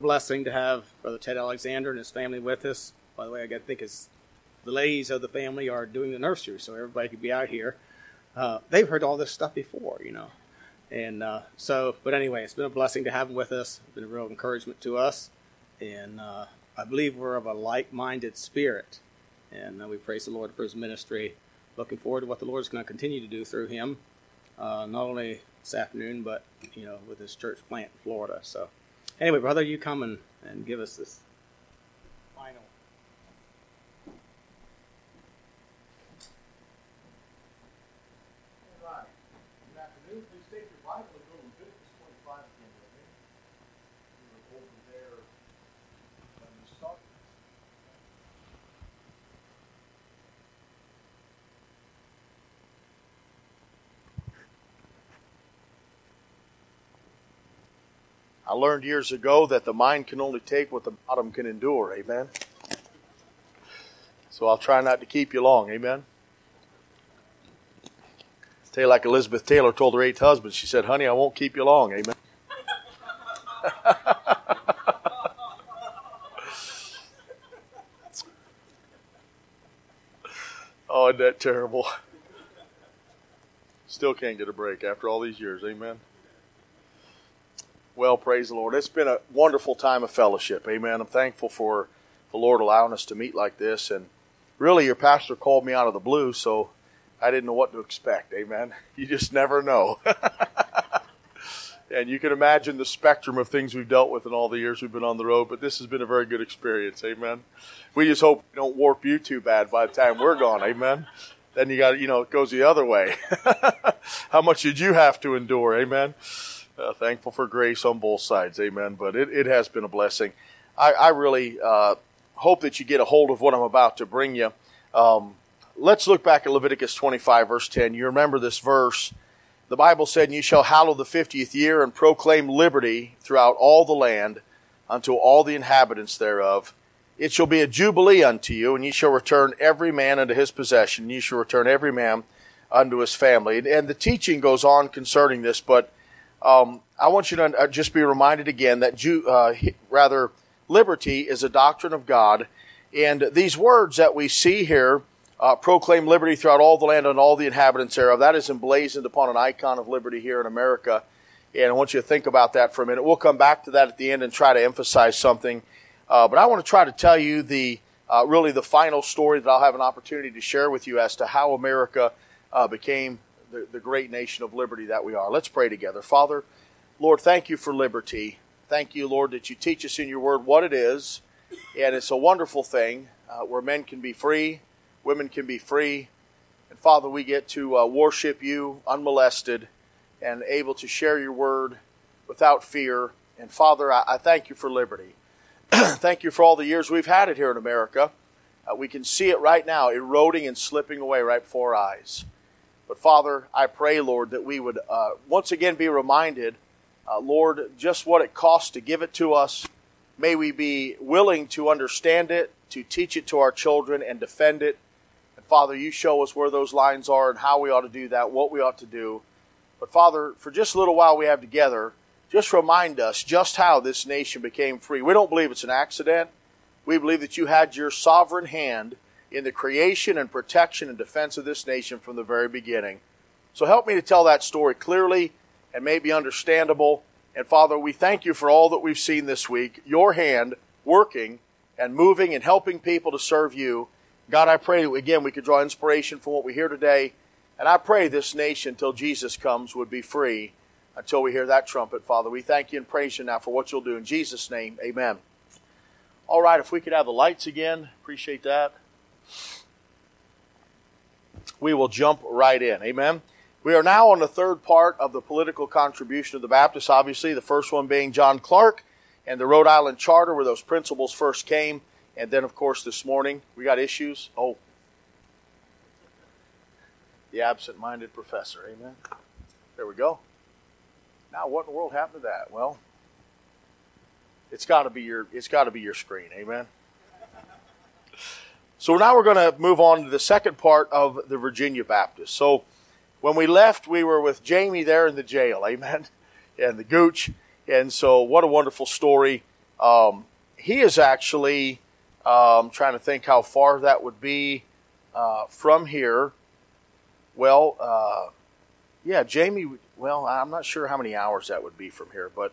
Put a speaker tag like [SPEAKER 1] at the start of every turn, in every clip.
[SPEAKER 1] blessing to have Brother Ted Alexander and his family with us. By the way, I got to think his, the ladies of the family are doing the nursery, so everybody could be out here. Uh, they've heard all this stuff before, you know. And uh, so, but anyway, it's been a blessing to have them with us. It's been a real encouragement to us. And uh, I believe we're of a like minded spirit. And uh, we praise the Lord for his ministry. Looking forward to what the Lord is going to continue to do through him, uh, not only this afternoon, but, you know, with his church plant in Florida. So, Anyway, brother, you come and, and give us this final.
[SPEAKER 2] All right. Good afternoon. Please take your Bible and go to Leviticus 25 again with me. We were over there when we started. I learned years ago that the mind can only take what the bottom can endure. Amen. So I'll try not to keep you long. Amen. Tell you like Elizabeth Taylor told her eighth husband. She said, "Honey, I won't keep you long." Amen. oh, isn't that terrible? Still can't get a break after all these years. Amen. Well, praise the Lord. It's been a wonderful time of fellowship. Amen. I'm thankful for the Lord allowing us to meet like this. And really, your pastor called me out of the blue, so I didn't know what to expect. Amen. You just never know. and you can imagine the spectrum of things we've dealt with in all the years we've been on the road, but this has been a very good experience. Amen. We just hope we don't warp you too bad by the time we're gone. Amen. Then you got, you know, it goes the other way. How much did you have to endure? Amen. Uh, thankful for grace on both sides. Amen. But it, it has been a blessing. I, I really uh, hope that you get a hold of what I'm about to bring you. Um, let's look back at Leviticus 25, verse 10. You remember this verse. The Bible said, You shall hallow the fiftieth year and proclaim liberty throughout all the land unto all the inhabitants thereof. It shall be a jubilee unto you, and ye shall return every man unto his possession, ye shall return every man unto his family. And, and the teaching goes on concerning this, but um, I want you to uh, just be reminded again that Jew, uh, rather liberty is a doctrine of God, and these words that we see here uh, proclaim liberty throughout all the land and all the inhabitants thereof. That is emblazoned upon an icon of liberty here in America, and I want you to think about that for a minute. We'll come back to that at the end and try to emphasize something, uh, but I want to try to tell you the uh, really the final story that I'll have an opportunity to share with you as to how America uh, became the, the great nation of liberty that we are. Let's pray together. Father, Lord, thank you for liberty. Thank you, Lord, that you teach us in your word what it is. And it's a wonderful thing uh, where men can be free, women can be free. And Father, we get to uh, worship you unmolested and able to share your word without fear. And Father, I, I thank you for liberty. thank you for all the years we've had it here in America. Uh, we can see it right now, eroding and slipping away right before our eyes. But Father, I pray, Lord, that we would uh, once again be reminded, uh, Lord, just what it costs to give it to us. May we be willing to understand it, to teach it to our children, and defend it. And Father, you show us where those lines are and how we ought to do that, what we ought to do. But Father, for just a little while we have together, just remind us just how this nation became free. We don't believe it's an accident. We believe that you had your sovereign hand in the creation and protection and defense of this nation from the very beginning. So help me to tell that story clearly and maybe understandable. And Father, we thank you for all that we've seen this week, your hand working and moving and helping people to serve you. God, I pray again we could draw inspiration from what we hear today. And I pray this nation, till Jesus comes, would be free until we hear that trumpet, Father. We thank you and praise you now for what you'll do. In Jesus' name, amen. All right, if we could have the lights again, appreciate that we will jump right in. Amen. We are now on the third part of the political contribution of the Baptists, obviously, the first one being John Clarke and the Rhode Island Charter, where those principles first came. And then, of course, this morning, we got issues. Oh, the absent minded professor. Amen. There we go. Now, what in the world happened to that? Well, it's got to be your it's got to be your screen. Amen. So now we're going to move on to the second part of the Virginia Baptist. So when we left, we were with Jamie there in the jail, amen, and the gooch. And so what a wonderful story. Um, he is actually um, trying to think how far that would be uh, from here. Well, uh, yeah, Jamie. Well, I'm not sure how many hours that would be from here, but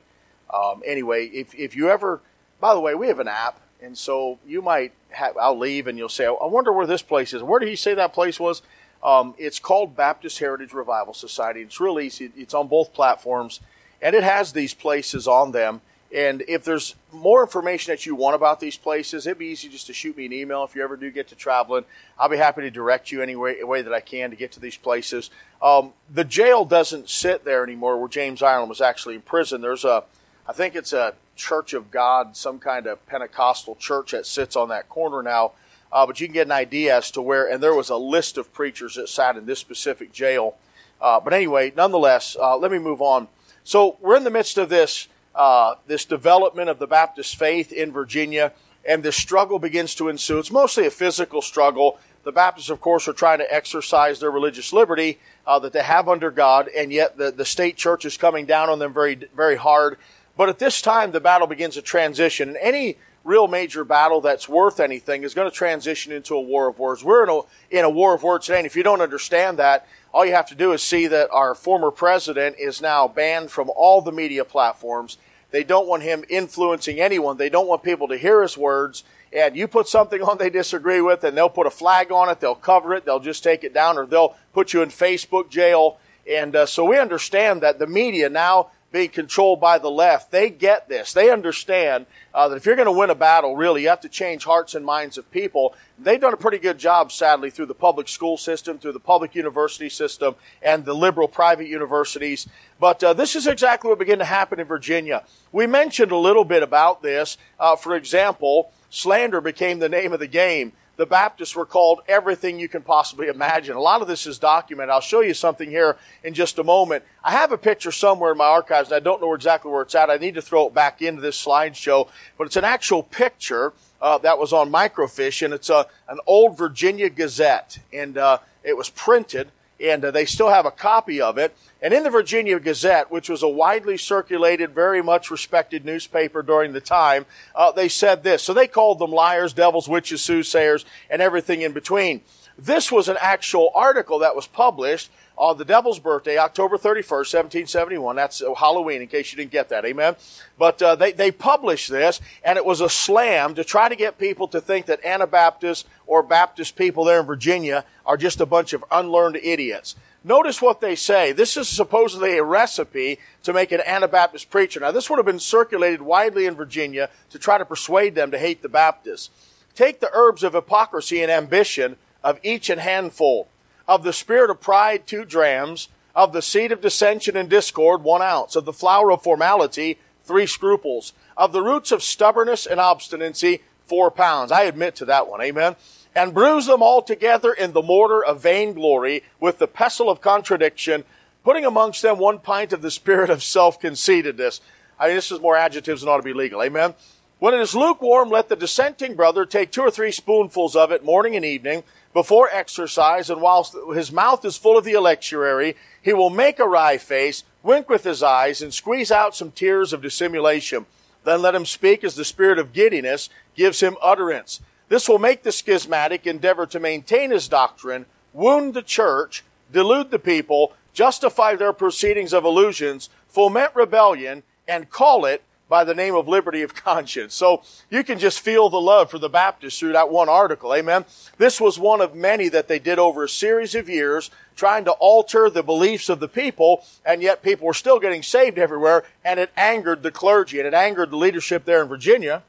[SPEAKER 2] um, anyway, if if you ever, by the way, we have an app, and so you might have. I'll leave, and you'll say, "I wonder where this place is." Where did he say that place was? Um, it's called Baptist Heritage Revival Society. It's real easy. It's on both platforms, and it has these places on them. And if there's more information that you want about these places, it'd be easy just to shoot me an email if you ever do get to traveling. I'll be happy to direct you any way, way that I can to get to these places. Um, the jail doesn't sit there anymore where James Ireland was actually in prison. There's a, I think it's a Church of God, some kind of Pentecostal church that sits on that corner now. Uh, but you can get an idea as to where, and there was a list of preachers that sat in this specific jail. Uh, but anyway, nonetheless, uh, let me move on. So we're in the midst of this uh, this development of the Baptist faith in Virginia, and this struggle begins to ensue. It's mostly a physical struggle. The Baptists, of course, are trying to exercise their religious liberty uh, that they have under God, and yet the, the state church is coming down on them very, very hard. But at this time, the battle begins to transition. And any real major battle that's worth anything is going to transition into a war of words. We're in a, in a war of words today, and if you don't understand that, all you have to do is see that our former president is now banned from all the media platforms. They don't want him influencing anyone. They don't want people to hear his words. And you put something on they disagree with, and they'll put a flag on it. They'll cover it. They'll just take it down, or they'll put you in Facebook jail. And uh, so we understand that the media now being controlled by the left, they get this. They understand uh, that if you're going to win a battle, really, you have to change hearts and minds of people. They've done a pretty good job, sadly, through the public school system, through the public university system, and the liberal private universities. But uh, this is exactly what began to happen in Virginia. We mentioned a little bit about this. Uh, for example, slander became the name of the game the Baptists were called everything you can possibly imagine. A lot of this is documented. I'll show you something here in just a moment. I have a picture somewhere in my archives, and I don't know exactly where it's at. I need to throw it back into this slideshow, but it's an actual picture uh, that was on microfiche, and it's a, an old Virginia Gazette, and uh, it was printed, and uh, they still have a copy of it. And in the Virginia Gazette, which was a widely circulated, very much respected newspaper during the time, uh, they said this. So they called them liars, devils, witches, soothsayers, and everything in between. This was an actual article that was published on the devil's birthday, October 31st, 1771. That's Halloween, in case you didn't get that. Amen. But uh, they, they published this, and it was a slam to try to get people to think that Anabaptists or Baptist people there in Virginia are just a bunch of unlearned idiots. Notice what they say. This is supposedly a recipe to make an Anabaptist preacher. Now, this would have been circulated widely in Virginia to try to persuade them to hate the Baptists. Take the herbs of hypocrisy and ambition of each an handful, of the spirit of pride, two drams, of the seed of dissension and discord, one ounce, of the flower of formality, three scruples, of the roots of stubbornness and obstinacy, four pounds. I admit to that one. Amen and bruise them all together in the mortar of vainglory with the pestle of contradiction, putting amongst them one pint of the spirit of self-conceitedness. I mean, this is more adjectives than ought to be legal. Amen. When it is lukewarm, let the dissenting brother take two or three spoonfuls of it morning and evening before exercise, and whilst his mouth is full of the electuary, he will make a wry face, wink with his eyes, and squeeze out some tears of dissimulation. Then let him speak as the spirit of giddiness gives him utterance. This will make the schismatic endeavor to maintain his doctrine, wound the church, delude the people, justify their proceedings of illusions, foment rebellion, and call it by the name of liberty of conscience. So you can just feel the love for the Baptists through that one article. Amen. This was one of many that they did over a series of years, trying to alter the beliefs of the people, and yet people were still getting saved everywhere, and it angered the clergy, and it angered the leadership there in Virginia.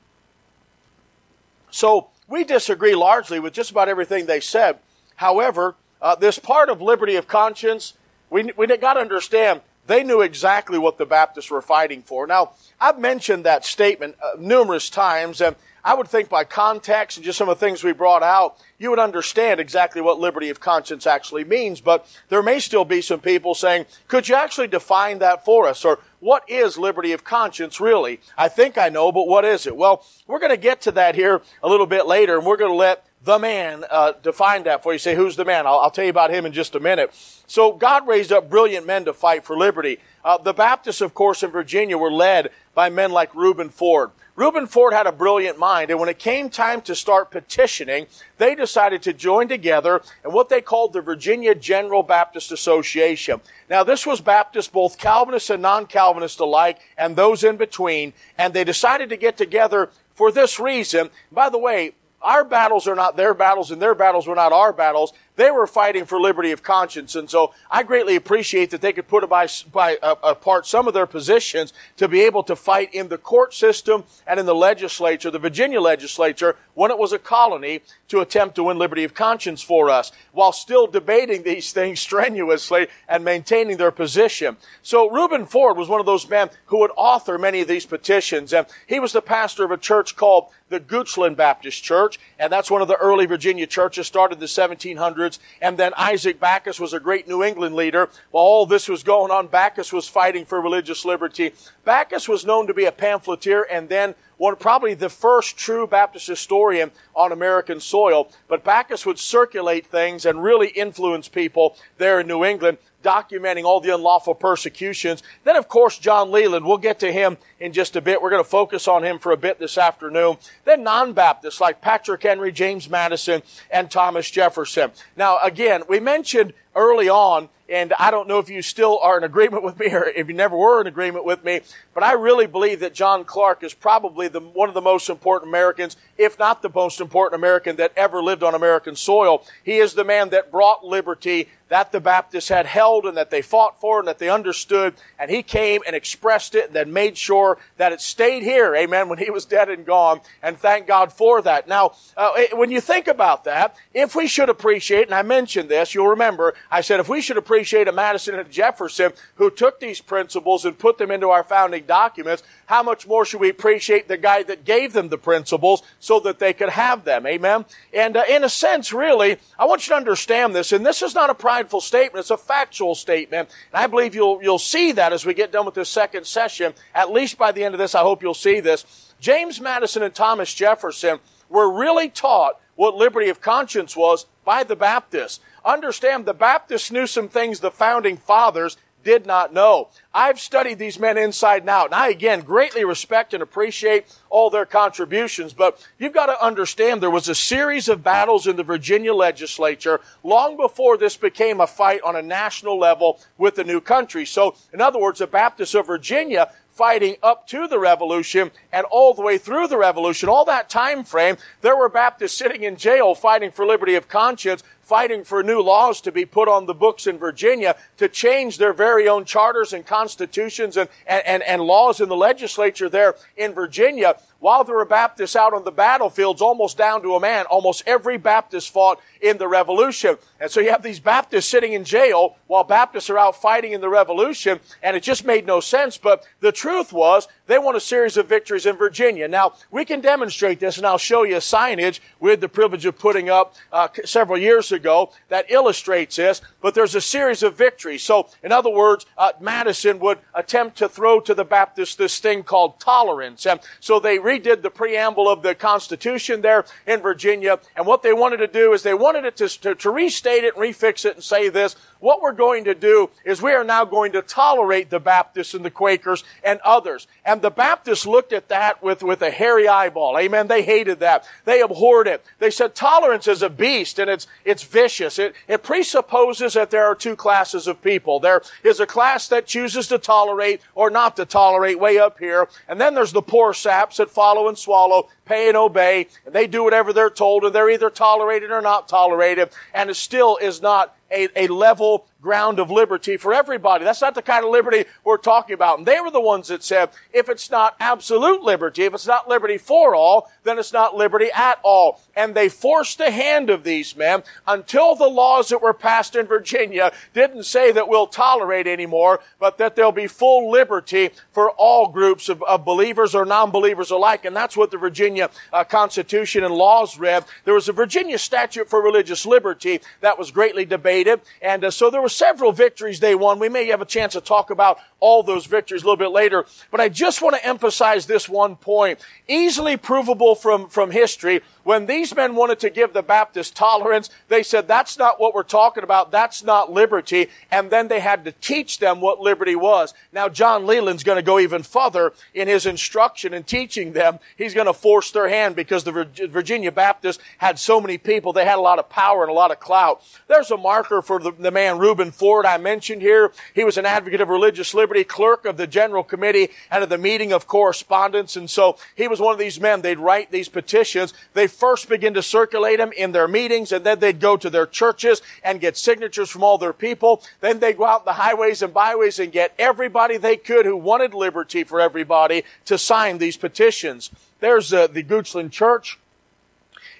[SPEAKER 2] So we disagree largely with just about everything they said. However, uh, this part of liberty of conscience, we, we got to understand they knew exactly what the Baptists were fighting for. Now, I've mentioned that statement uh, numerous times, and I would think by context and just some of the things we brought out, you would understand exactly what liberty of conscience actually means. But there may still be some people saying, could you actually define that for us? Or what is liberty of conscience really? I think I know, but what is it? Well, we're going to get to that here a little bit later, and we're going to let the man uh, define that for you. Say, who's the man? I'll, I'll, tell you about him in just a minute. So God raised up brilliant men to fight for liberty. Uh, the Baptists, of course, in Virginia were led by men like Reuben Ford. Reuben Ford had a brilliant mind, and when it came time to start petitioning, they decided to join together in what they called the Virginia General Baptist Association. Now, this was Baptist, both Calvinist and non-Calvinist alike, and those in between, and they decided to get together for this reason. By the way, our battles are not their battles and their battles were not our battles. They were fighting for liberty of conscience. And so I greatly appreciate that they could put by, by, uh, apart some of their positions to be able to fight in the court system and in the legislature, the Virginia legislature, when it was a colony to attempt to win liberty of conscience for us while still debating these things strenuously and maintaining their position. So Reuben Ford was one of those men who would author many of these petitions. And he was the pastor of a church called the Goochland Baptist Church. And that's one of the early Virginia churches started in the 1700s and then Isaac Backus was a great New England leader. While all this was going on, Backus was fighting for religious liberty. Backus was known to be a pamphleteer and then one, probably the first true Baptist historian on American soil. But Backus would circulate things and really influence people there in New England documenting all the unlawful persecutions. Then, of course, John Leland. We'll get to him in just a bit. We're going to focus on him for a bit this afternoon. Then non-Baptists like Patrick Henry, James Madison, and Thomas Jefferson. Now, again, we mentioned early on and I don't know if you still are in agreement with me or if you never were in agreement with me, but I really believe that John Clarke is probably the, one of the most important Americans, if not the most important American that ever lived on American soil. He is the man that brought liberty that the Baptists had held and that they fought for and that they understood. And he came and expressed it and then made sure that it stayed here. Amen. When he was dead and gone. And thank God for that. Now, uh, when you think about that, if we should appreciate, and I mentioned this, you'll remember, I said if we should appreciate a Madison and a Jefferson who took these principles and put them into our founding documents, how much more should we appreciate the guy that gave them the principles so that they could have them? Amen. And uh, in a sense, really, I want you to understand this, and this is not a prideful statement; it's a factual statement. And I believe you'll you'll see that as we get done with this second session. At least by the end of this, I hope you'll see this. James Madison and Thomas Jefferson were really taught what liberty of conscience was by the Baptists. Understand the Baptists knew some things the founding fathers did not know. I've studied these men inside and out, and I again greatly respect and appreciate all their contributions, but you've got to understand there was a series of battles in the Virginia legislature long before this became a fight on a national level with the new country. So, in other words, the Baptists of Virginia fighting up to the revolution and all the way through the revolution, all that time frame, there were Baptists sitting in jail fighting for liberty of conscience, fighting for new laws to be put on the books in Virginia to change their very own charters and constitutions and, and, and, laws in the legislature there in Virginia. While there were Baptists out on the battlefields, almost down to a man, almost every Baptist fought in the revolution. And so you have these Baptists sitting in jail while Baptists are out fighting in the revolution, and it just made no sense. But the truth was, they won a series of victories in Virginia. Now, we can demonstrate this, and I'll show you a signage had the privilege of putting up uh, several years ago that illustrates this, but there's a series of victories. So, in other words, uh, Madison would attempt to throw to the Baptists this thing called tolerance. And so they redid the preamble of the Constitution there in Virginia, and what they wanted to do is they wanted it to, to, to restate it and refix it and say this, what we're going to do is we are now going to tolerate the Baptists and the Quakers and others. And the Baptists looked at that with, with a hairy eyeball. Amen. They hated that. They abhorred it. They said tolerance is a beast and it's, it's vicious. It, it presupposes that there are two classes of people. There is a class that chooses to tolerate or not to tolerate way up here. And then there's the poor saps that follow and swallow, pay and obey, and they do whatever they're told and they're either tolerated or not tolerated. And it still is not a, a level ground of liberty for everybody. That's not the kind of liberty we're talking about. And they were the ones that said, if it's not absolute liberty, if it's not liberty for all, then it's not liberty at all. And they forced the hand of these men until the laws that were passed in Virginia didn't say that we'll tolerate anymore, but that there'll be full liberty for all groups of, of believers or non-believers alike. And that's what the Virginia uh, Constitution and laws read. There was a Virginia statute for religious liberty that was greatly debated. And uh, so there was several victories they won. We may have a chance to talk about all those victories a little bit later, but I just want to emphasize this one point. Easily provable from, from history. When these men wanted to give the Baptist tolerance, they said, that's not what we're talking about. That's not liberty. And then they had to teach them what liberty was. Now, John Leland's going to go even further in his instruction and teaching them. He's going to force their hand because the Virginia Baptists had so many people. They had a lot of power and a lot of clout. There's a marker for the, the man Reuben Ford I mentioned here. He was an advocate of religious liberty, clerk of the General Committee and of the meeting of correspondence. And so he was one of these men. They'd write these petitions. They first begin to circulate them in their meetings and then they'd go to their churches and get signatures from all their people. Then they'd go out the highways and byways and get everybody they could who wanted liberty for everybody to sign these petitions. There's uh, the Goochland Church.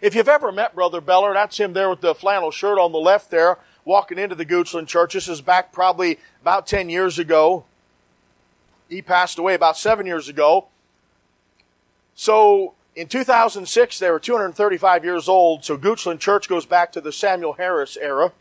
[SPEAKER 2] If you've ever met Brother Beller, that's him there with the flannel shirt on the left there, walking into the Goochland Church. This is back probably about 10 years ago. He passed away about seven years ago. So in 2006, they were 235 years old, so Goochland Church goes back to the Samuel Harris era.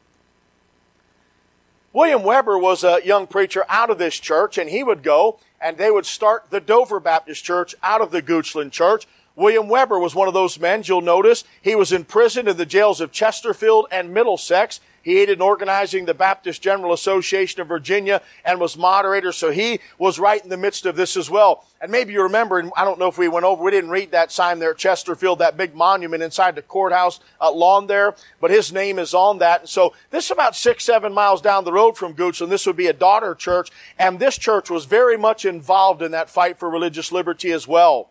[SPEAKER 2] William Webber was a young preacher out of this church, and he would go and they would start the Dover Baptist Church out of the Goochland Church. William Webber was one of those men, you'll notice. He was imprisoned in the jails of Chesterfield and Middlesex. He aided in organizing the Baptist General Association of Virginia and was moderator, so he was right in the midst of this as well. And maybe you remember, and I don't know if we went over, we didn't read that sign there at Chesterfield, that big monument inside the courthouse uh, lawn there, but his name is on that. And so this is about six, seven miles down the road from Goochland. This would be a daughter church, and this church was very much involved in that fight for religious liberty as well.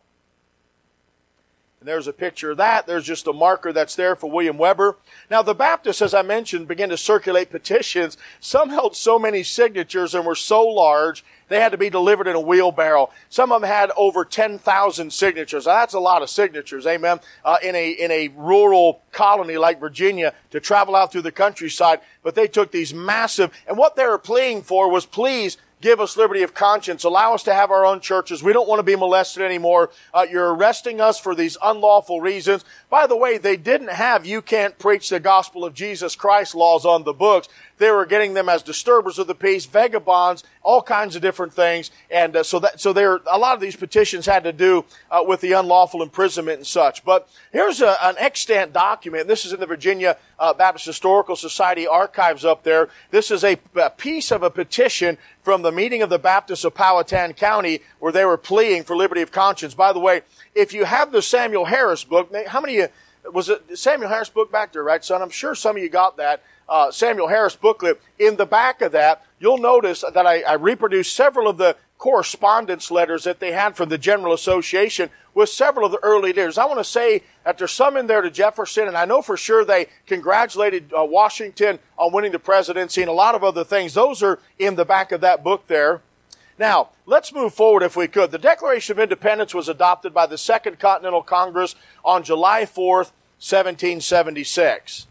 [SPEAKER 2] And there's a picture of that. There's just a marker that's there for William Webber. Now, the Baptists, as I mentioned, began to circulate petitions. Some held so many signatures and were so large, they had to be delivered in a wheelbarrow. Some of them had over 10,000 signatures. Now, that's a lot of signatures, amen, uh, in, a, in a rural colony like Virginia to travel out through the countryside. But they took these massive, and what they were pleading for was, please, give us liberty of conscience. Allow us to have our own churches. We don't want to be molested anymore. Uh, you're arresting us for these unlawful reasons. By the way, they didn't have you can't preach the gospel of Jesus Christ laws on the books. They were getting them as disturbers of the peace, vagabonds, all kinds of different things. And uh, so that, so there, a lot of these petitions had to do uh, with the unlawful imprisonment and such. But here's a, an extant document. This is in the Virginia uh, Baptist Historical Society archives up there. This is a, a piece of a petition from the meeting of the Baptists of Powhatan County where they were pleading for liberty of conscience. By the way, if you have the Samuel Harris book, how many of you, was it Samuel Harris book back there, right, son? I'm sure some of you got that uh, Samuel Harris booklet, in the back of that, you'll notice that I, I reproduced several of the correspondence letters that they had from the General Association with several of the early leaders. I want to say that there's some in there to Jefferson, and I know for sure they congratulated uh, Washington on winning the presidency and a lot of other things. Those are in the back of that book there. Now, let's move forward if we could. The Declaration of Independence was adopted by the Second Continental Congress on July 4th, 1776.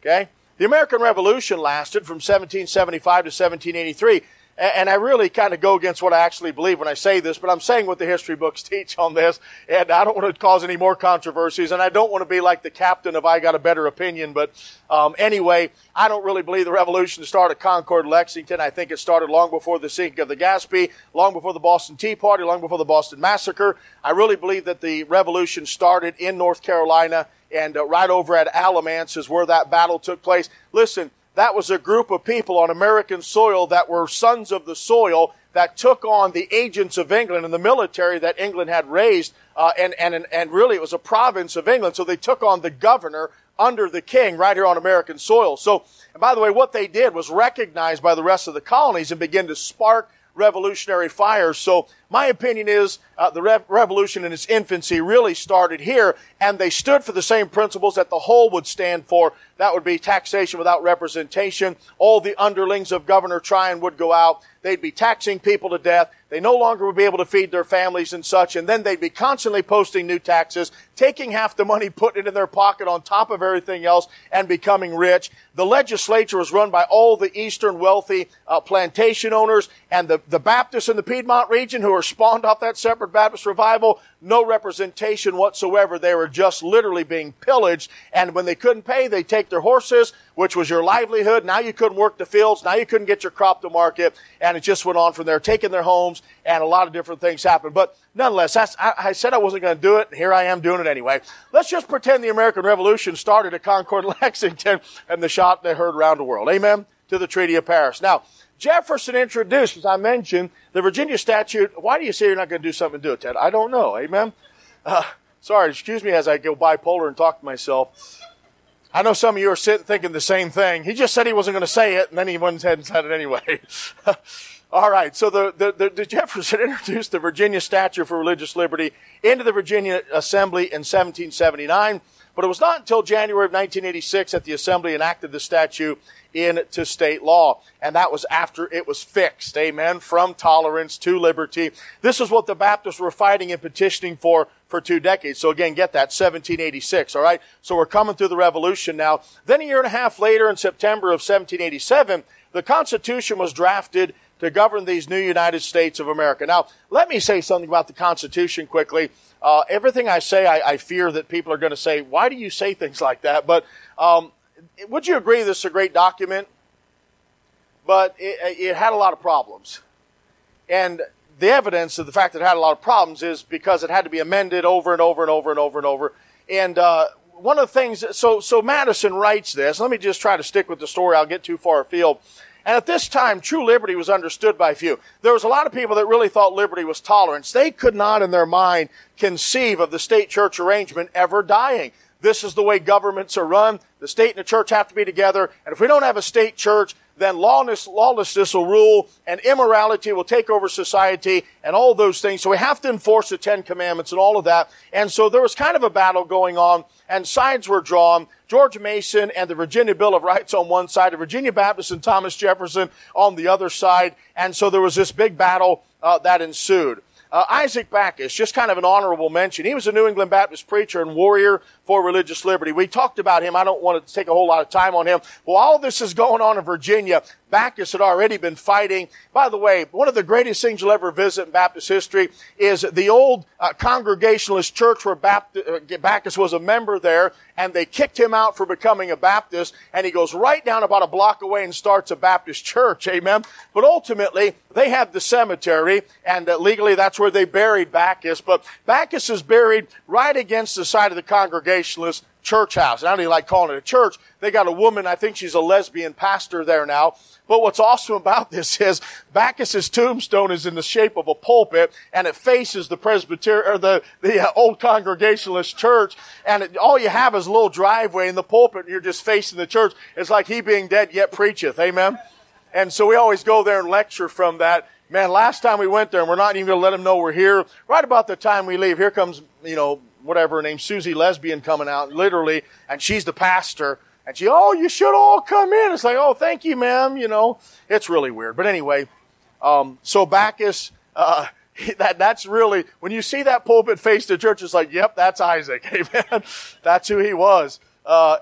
[SPEAKER 2] Okay? The American Revolution lasted from 1775 to 1783. And I really kind of go against what I actually believe when I say this, but I'm saying what the history books teach on this. And I don't want to cause any more controversies. And I don't want to be like the captain of I got a better opinion. But um, anyway, I don't really believe the revolution started at Concord, Lexington. I think it started long before the sinking of the Gaspee, long before the Boston Tea Party, long before the Boston Massacre. I really believe that the revolution started in North Carolina and uh, right over at Alamance is where that battle took place. Listen, that was a group of people on American soil that were sons of the soil that took on the agents of England and the military that England had raised, uh, and, and, and really it was a province of England. So they took on the governor under the king right here on American soil. So, and by the way, what they did was recognized by the rest of the colonies and begin to spark revolutionary fires. So my opinion is uh, the rev- revolution in its infancy really started here, and they stood for the same principles that the whole would stand for. That would be taxation without representation. All the underlings of Governor Tryon would go out. They'd be taxing people to death. They no longer would be able to feed their families and such. And then they'd be constantly posting new taxes, taking half the money, putting it in their pocket on top of everything else and becoming rich. The legislature was run by all the Eastern wealthy uh, plantation owners and the, the Baptists in the Piedmont region who are spawned off that separate Baptist revival. No representation whatsoever. They were just literally being pillaged. And when they couldn't pay, they take their horses, which was your livelihood. Now you couldn't work the fields. Now you couldn't get your crop to market. And it just went on from there, taking their homes and a lot of different things happened. But nonetheless, I, I, said I wasn't going to do it. And here I am doing it anyway. Let's just pretend the American Revolution started at Concord, Lexington, and the shot they heard around the world. Amen? To the Treaty of Paris. Now, Jefferson introduced, as I mentioned, the Virginia statute. Why do you say you're not going to do something to do it, Ted? I don't know. Amen? Uh, sorry, excuse me as I go bipolar and talk to myself. I know some of you are sitting thinking the same thing. He just said he wasn't going to say it, and then he went ahead and said it anyway. All right, so the, the, the, the, Jefferson introduced the Virginia Statute for Religious Liberty into the Virginia Assembly in 1779, but it was not until January of 1986 that the Assembly enacted the statute into state law. And that was after it was fixed. Amen. From tolerance to liberty. This is what the Baptists were fighting and petitioning for for two decades. So again, get that, 1786, all right? So we're coming through the revolution now. Then a year and a half later, in September of 1787, the Constitution was drafted to govern these new United States of America. Now, let me say something about the Constitution quickly. Uh, everything I say, I, I, fear that people are going to say, why do you say things like that? But um, would you agree this is a great document? But it, it had a lot of problems. And the evidence of the fact that it had a lot of problems is because it had to be amended over and over and over and over and over. And uh, one of the things, so so Madison writes this. Let me just try to stick with the story. I'll get too far afield. And at this time, true liberty was understood by few. There was a lot of people that really thought liberty was tolerance. They could not in their mind conceive of the state church arrangement ever dying. This is the way governments are run. The state and the church have to be together. And if we don't have a state church, then lawless, lawlessness will rule and immorality will take over society and all those things. So we have to enforce the Ten Commandments and all of that. And so there was kind of a battle going on and sides were drawn. George Mason and the Virginia Bill of Rights on one side, the Virginia Baptist and Thomas Jefferson on the other side. And so there was this big battle uh, that ensued. Uh, Isaac Backus, just kind of an honorable mention. He was a New England Baptist preacher and warrior for religious liberty. We talked about him. I don't want to take a whole lot of time on him. Well, all this is going on in Virginia. Backus had already been fighting. By the way, one of the greatest things you'll ever visit in Baptist history is the old uh, Congregationalist church where Baptist, uh, was a member there, and they kicked him out for becoming a Baptist, and he goes right down about a block away and starts a Baptist church. Amen. But ultimately, they have the cemetery, and uh, legally that's where they buried Backus. But Backus is buried right against the side of the congregation Congregationalist church house. And I don't even like calling it a church. They got a woman, I think she's a lesbian pastor there now. But what's awesome about this is Backus's tombstone is in the shape of a pulpit and it faces the Presbyterian, or the, the uh, old Congregationalist church. And it, all you have is a little driveway in the pulpit and you're just facing the church. It's like he being dead yet preacheth. Amen. And so we always go there and lecture from that. Man, last time we went there and we're not even going to let them know we're here. Right about the time we leave, here comes, you know, whatever named Susie Lesbian coming out, literally, and she's the pastor. And she, oh, you should all come in. It's like, oh, thank you, ma'am. You know, it's really weird. But anyway, um, so Backus, uh, that, that's really, when you see that pulpit face the church, it's like, yep, that's Isaac. Amen. that's who he was. Uh,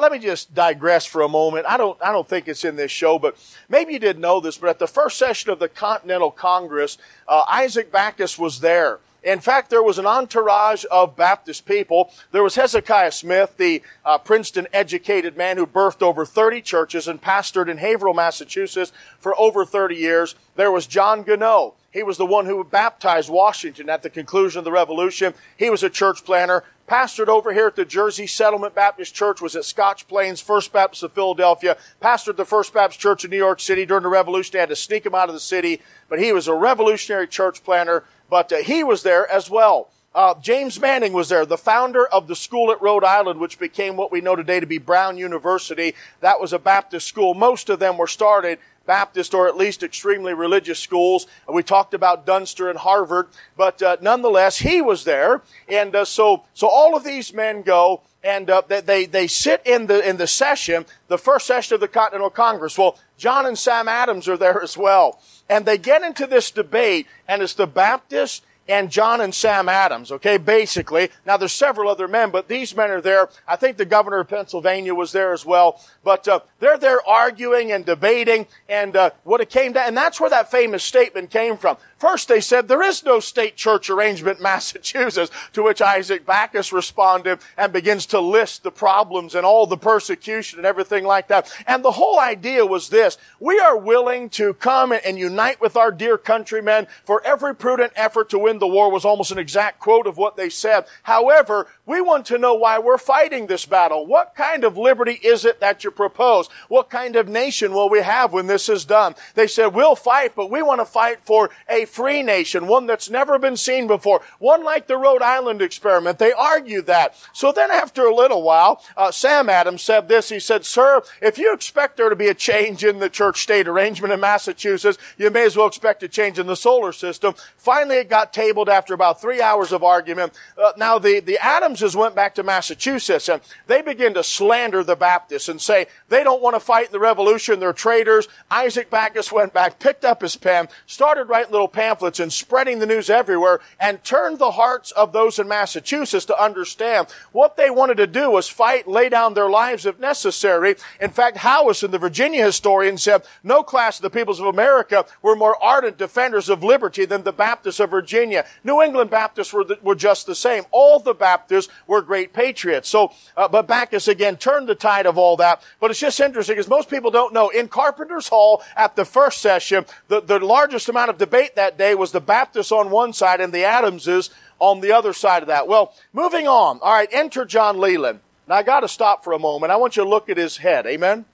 [SPEAKER 2] let me just digress for a moment. I don't, I don't think it's in this show, but maybe you didn't know this, but at the first session of the Continental Congress, uh, Isaac Backus was there. In fact, there was an entourage of Baptist people. There was Hezekiah Smith, the uh, Princeton educated man who birthed over 30 churches and pastored in Haverhill, Massachusetts for over 30 years. There was John Gano. He was the one who baptized Washington at the conclusion of the Revolution. He was a church planter. Pastored over here at the Jersey Settlement Baptist Church, was at Scotch Plains First Baptist of Philadelphia, pastored the First Baptist Church in New York City during the Revolution. They had to sneak him out of the city, but he was a revolutionary church planter but uh, he was there as well. Uh, James Manning was there, the founder of the school at Rhode Island, which became what we know today to be Brown University. That was a Baptist school. Most of them were started Baptist or at least extremely religious schools. We talked about Dunster and Harvard, but uh, nonetheless, he was there, and uh, so so all of these men go and uh, they they sit in the in the session, the first session of the Continental Congress. Well, John and Sam Adams are there as well. And they get into this debate, and it's the Baptists and John and Sam Adams, okay, basically. Now there's several other men, but these men are there. I think the governor of Pennsylvania was there as well. But uh, they're there arguing and debating, and uh, what it came down, and that's where that famous statement came from. First, they said there is no state church arrangement in Massachusetts, to which Isaac Backus responded and begins to list the problems and all the persecution and everything like that. And the whole idea was this. We are willing to come and unite with our dear countrymen for every prudent effort to win the war was almost an exact quote of what they said. However, we want to know why we're fighting this battle. What kind of liberty is it that you propose? What kind of nation will we have when this is done? They said, we'll fight, but we want to fight for a free nation, one that's never been seen before, one like the Rhode Island experiment. They argued that. So then after a little while, uh, Sam Adams said this. He said, sir, if you expect there to be a change in the church-state arrangement in Massachusetts, you may as well expect a change in the solar system. Finally, it got tabled after about three hours of argument. Uh, now, the, the Adamses went back to Massachusetts and they began to slander the Baptists and say they don't want to fight the revolution, they're traitors. Isaac Backus went back, picked up his pen, started writing little pamphlets and spreading the news everywhere and turned the hearts of those in Massachusetts to understand what they wanted to do was fight, lay down their lives if necessary. In fact, Howison, the Virginia historian, said no class of the peoples of America were more ardent defenders of liberty than the Baptists of Virginia. New England Baptists were, the, were just the same. All the Baptists were great patriots. So, uh, but Backus again turned the tide of all that. But it's just interesting because most people don't know. In Carpenter's Hall at the first session, the, the largest amount of debate that day was the Baptists on one side and the Adamses on the other side of that. Well, moving on. All right, enter John Leland. Now I got to stop for a moment. I want you to look at his head. Amen.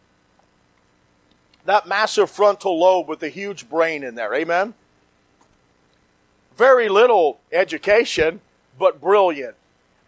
[SPEAKER 2] That massive frontal lobe with the huge brain in there. Amen. Very little education, but brilliant.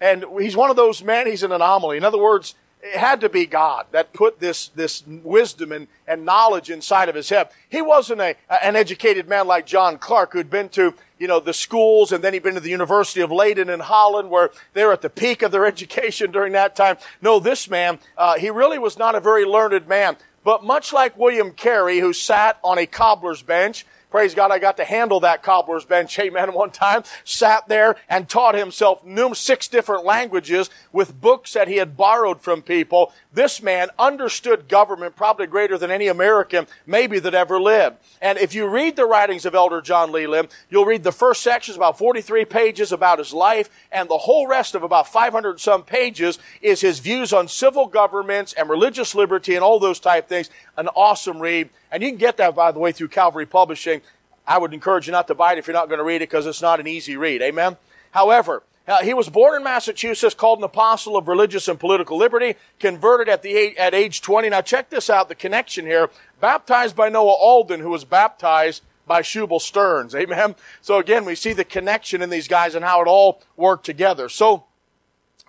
[SPEAKER 2] And he's one of those men, he's an anomaly. In other words, it had to be God that put this, this wisdom and, and knowledge inside of his head. He wasn't a, an educated man like John Clarke who'd been to, you know, the schools and then he'd been to the University of Leiden in Holland where they were at the peak of their education during that time. No, this man, uh, he really was not a very learned man. But much like William Carey, who sat on a cobbler's bench, Praise God, I got to handle that cobbler's bench, amen, one time. Sat there and taught himself six different languages with books that he had borrowed from people. This man understood government probably greater than any American maybe that ever lived. And if you read the writings of Elder John Leland, you'll read the first sections, about 43 pages about his life, and the whole rest of about 500 some pages is his views on civil governments and religious liberty and all those type things. An awesome read. And you can get that, by the way, through Calvary Publishing. I would encourage you not to buy it if you're not going to read it because it's not an easy read. Amen? However, uh, he was born in Massachusetts, called an apostle of religious and political liberty, converted at the age, at age 20. Now check this out, the connection here. Baptized by Noah Alden, who was baptized by Shubal Stearns. Amen? So again, we see the connection in these guys and how it all worked together. So,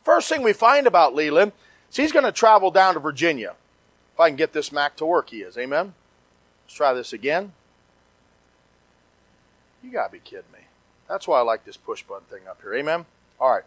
[SPEAKER 2] first thing we find about Leland is he's going to travel down to Virginia. If I can get this Mac to work, he is. Amen? Let's try this again. You gotta be kidding me. That's why I like this push button thing up here. Amen? All right.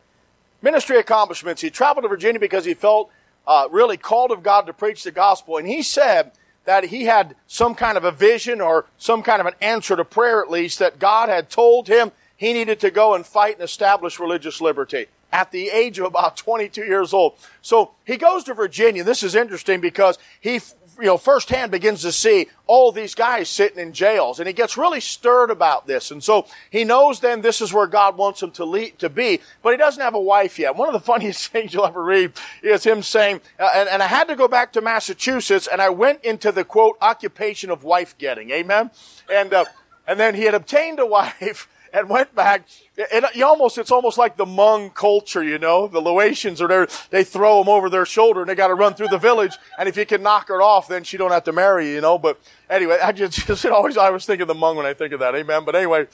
[SPEAKER 2] Ministry accomplishments. He traveled to Virginia because he felt uh, really called of God to preach the gospel. And he said that he had some kind of a vision or some kind of an answer to prayer at least that God had told him he needed to go and fight and establish religious liberty at the age of about 22 years old. So he goes to Virginia. This is interesting because he you know, firsthand begins to see all these guys sitting in jails. And he gets really stirred about this. And so he knows then this is where God wants him to lead, to be, but he doesn't have a wife yet. One of the funniest things you'll ever read is him saying, uh, and, and I had to go back to Massachusetts and I went into the quote, occupation of wife getting. Amen? And, uh, and then he had obtained a wife and went back. And you almost, it's almost like the Hmong culture, you know. The Laotians are there, they throw them over their shoulder and they got to run through the village. And if you can knock her off, then she don't have to marry you, you know. But anyway, I just, just always, I was thinking the Hmong when I think of that. Amen. But anyway,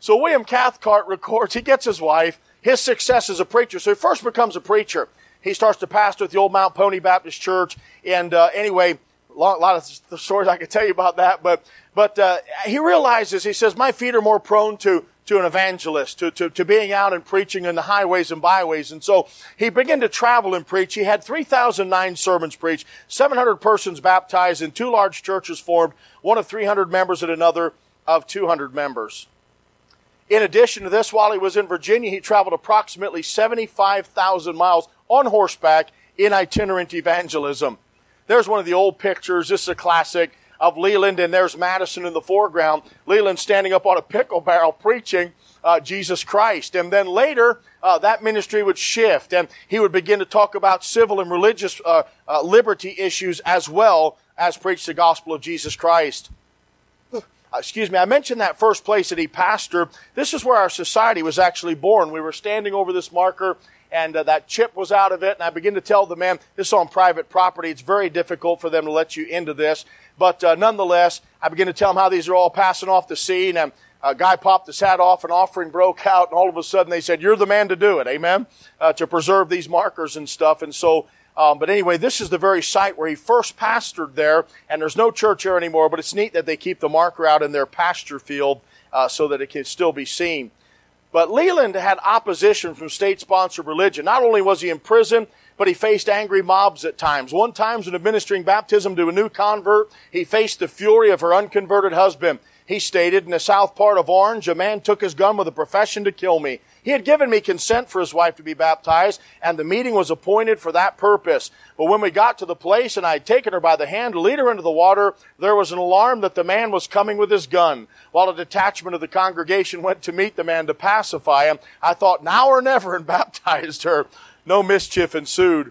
[SPEAKER 2] so William Cathcart records, he gets his wife, his success as a preacher. So he first becomes a preacher. He starts to pastor at the old Mount Pony Baptist Church. And, uh, anyway, a lot of stories I could tell you about that, but but uh, he realizes, he says, my feet are more prone to, to an evangelist, to, to, to being out and preaching in the highways and byways. And so he began to travel and preach. He had 3,009 sermons preached, 700 persons baptized, and two large churches formed, one of 300 members and another of 200 members. In addition to this, while he was in Virginia, he traveled approximately 75,000 miles on horseback in itinerant evangelism. There's one of the old pictures. This is a classic of Leland, and there's Madison in the foreground. Leland standing up on a pickle barrel preaching uh, Jesus Christ. And then later, uh, that ministry would shift, and he would begin to talk about civil and religious uh, uh liberty issues as well as preach the gospel of Jesus Christ. Uh, excuse me, I mentioned that first place that he pastored. This is where our society was actually born. We were standing over this marker and uh, that chip was out of it. And I begin to tell the man, this is on private property. It's very difficult for them to let you into this. But uh, nonetheless, I begin to tell him how these are all passing off the scene. And a guy popped his hat off, an offering broke out, and all of a sudden they said, You're the man to do it, amen? Uh, to preserve these markers and stuff. And so, um, but anyway, this is the very site where he first pastored there, and there's no church here anymore, but it's neat that they keep the marker out in their pasture field uh, so that it can still be seen. But Leland had opposition from state sponsored religion. Not only was he in prison, but he faced angry mobs at times. One time, when administering baptism to a new convert, he faced the fury of her unconverted husband. He stated, in the south part of Orange, a man took his gun with a profession to kill me. He had given me consent for his wife to be baptized, and the meeting was appointed for that purpose. But when we got to the place and I had taken her by the hand to lead her into the water, there was an alarm that the man was coming with his gun. While a detachment of the congregation went to meet the man to pacify him, I thought, now or never, and baptized her. No mischief ensued.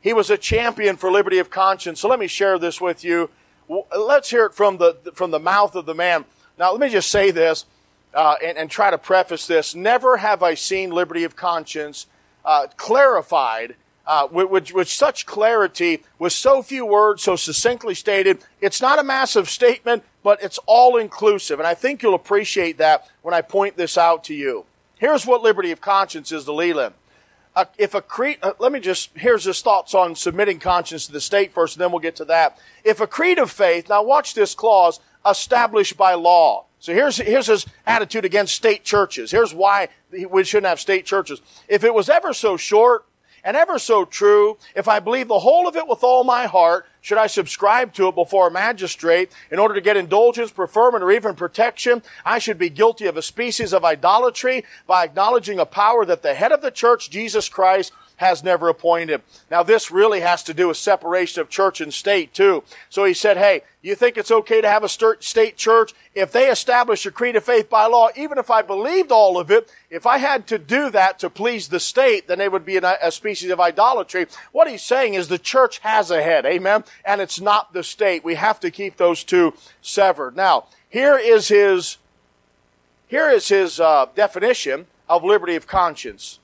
[SPEAKER 2] He was a champion for liberty of conscience. So let me share this with you let's hear it from the, from the mouth of the man. Now, let me just say this uh, and, and, try to preface this. Never have I seen liberty of conscience uh, clarified uh, with, with, with, such clarity, with so few words, so succinctly stated. It's not a massive statement, but it's all inclusive. And I think you'll appreciate that when I point this out to you. Here's what liberty of conscience is to Leland if a creed, uh, let me just, here's his thoughts on submitting conscience to the state first, and then we'll get to that. If a creed of faith, now watch this clause, established by law. So here's, here's his attitude against state churches. Here's why we shouldn't have state churches. If it was ever so short, and ever so true, if I believe the whole of it with all my heart, should I subscribe to it before a magistrate in order to get indulgence, preferment, or even protection? I should be guilty of a species of idolatry by acknowledging a power that the head of the church, Jesus Christ, has never appointed. Now this really has to do with separation of church and state too. So he said, hey, you think it's okay to have a state church? If they establish a creed of faith by law, even if I believed all of it, if I had to do that to please the state, then it would be a species of idolatry. What he's saying is the church has a head, amen? And it's not the state. We have to keep those two severed. Now, here is his, here is his uh, definition of liberty of conscience.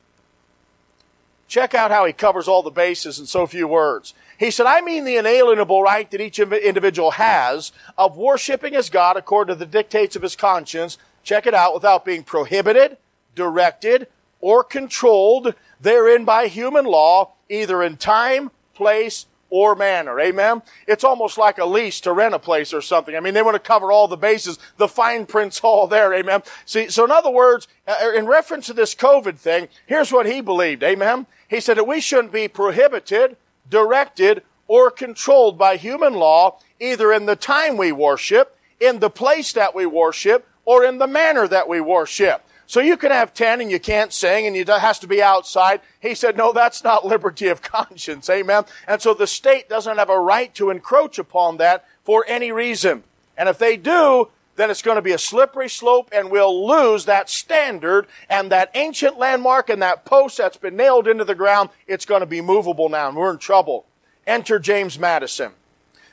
[SPEAKER 2] Check out how he covers all the bases in so few words. He said, I mean the inalienable right that each individual has of worshiping as God according to the dictates of his conscience. Check it out without being prohibited, directed, or controlled therein by human law, either in time, place, or manner. Amen? It's almost like a lease to rent a place or something. I mean, they want to cover all the bases. The fine print's all there. Amen? See, so in other words, uh, in reference to this COVID thing, here's what he believed. Amen? He said that we shouldn't be prohibited, directed, or controlled by human law, either in the time we worship, in the place that we worship, or in the manner that we worship. So you can have 10 and you can't sing and it has to be outside. He said, no, that's not liberty of conscience. Amen. And so the state doesn't have a right to encroach upon that for any reason. And if they do, then it's going to be a slippery slope and we'll lose that standard and that ancient landmark and that post that's been nailed into the ground. It's going to be movable now and we're in trouble. Enter James Madison.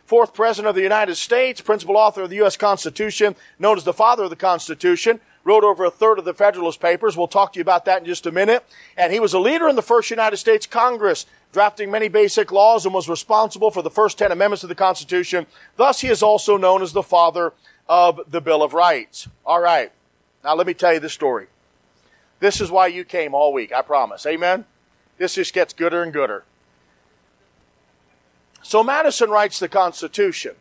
[SPEAKER 2] Fourth President of the United States, principal author of the U.S. Constitution, known as the father of the Constitution, wrote over a third of the Federalist Papers. We'll talk to you about that in just a minute. And he was a leader in the first United States Congress, drafting many basic laws and was responsible for the first 10 amendments to the Constitution. Thus, he is also known as the father of the Bill of Rights. All right. Now, let me tell you the story. This is why you came all week, I promise. Amen? This just gets gooder and gooder. So, Madison writes the Constitution,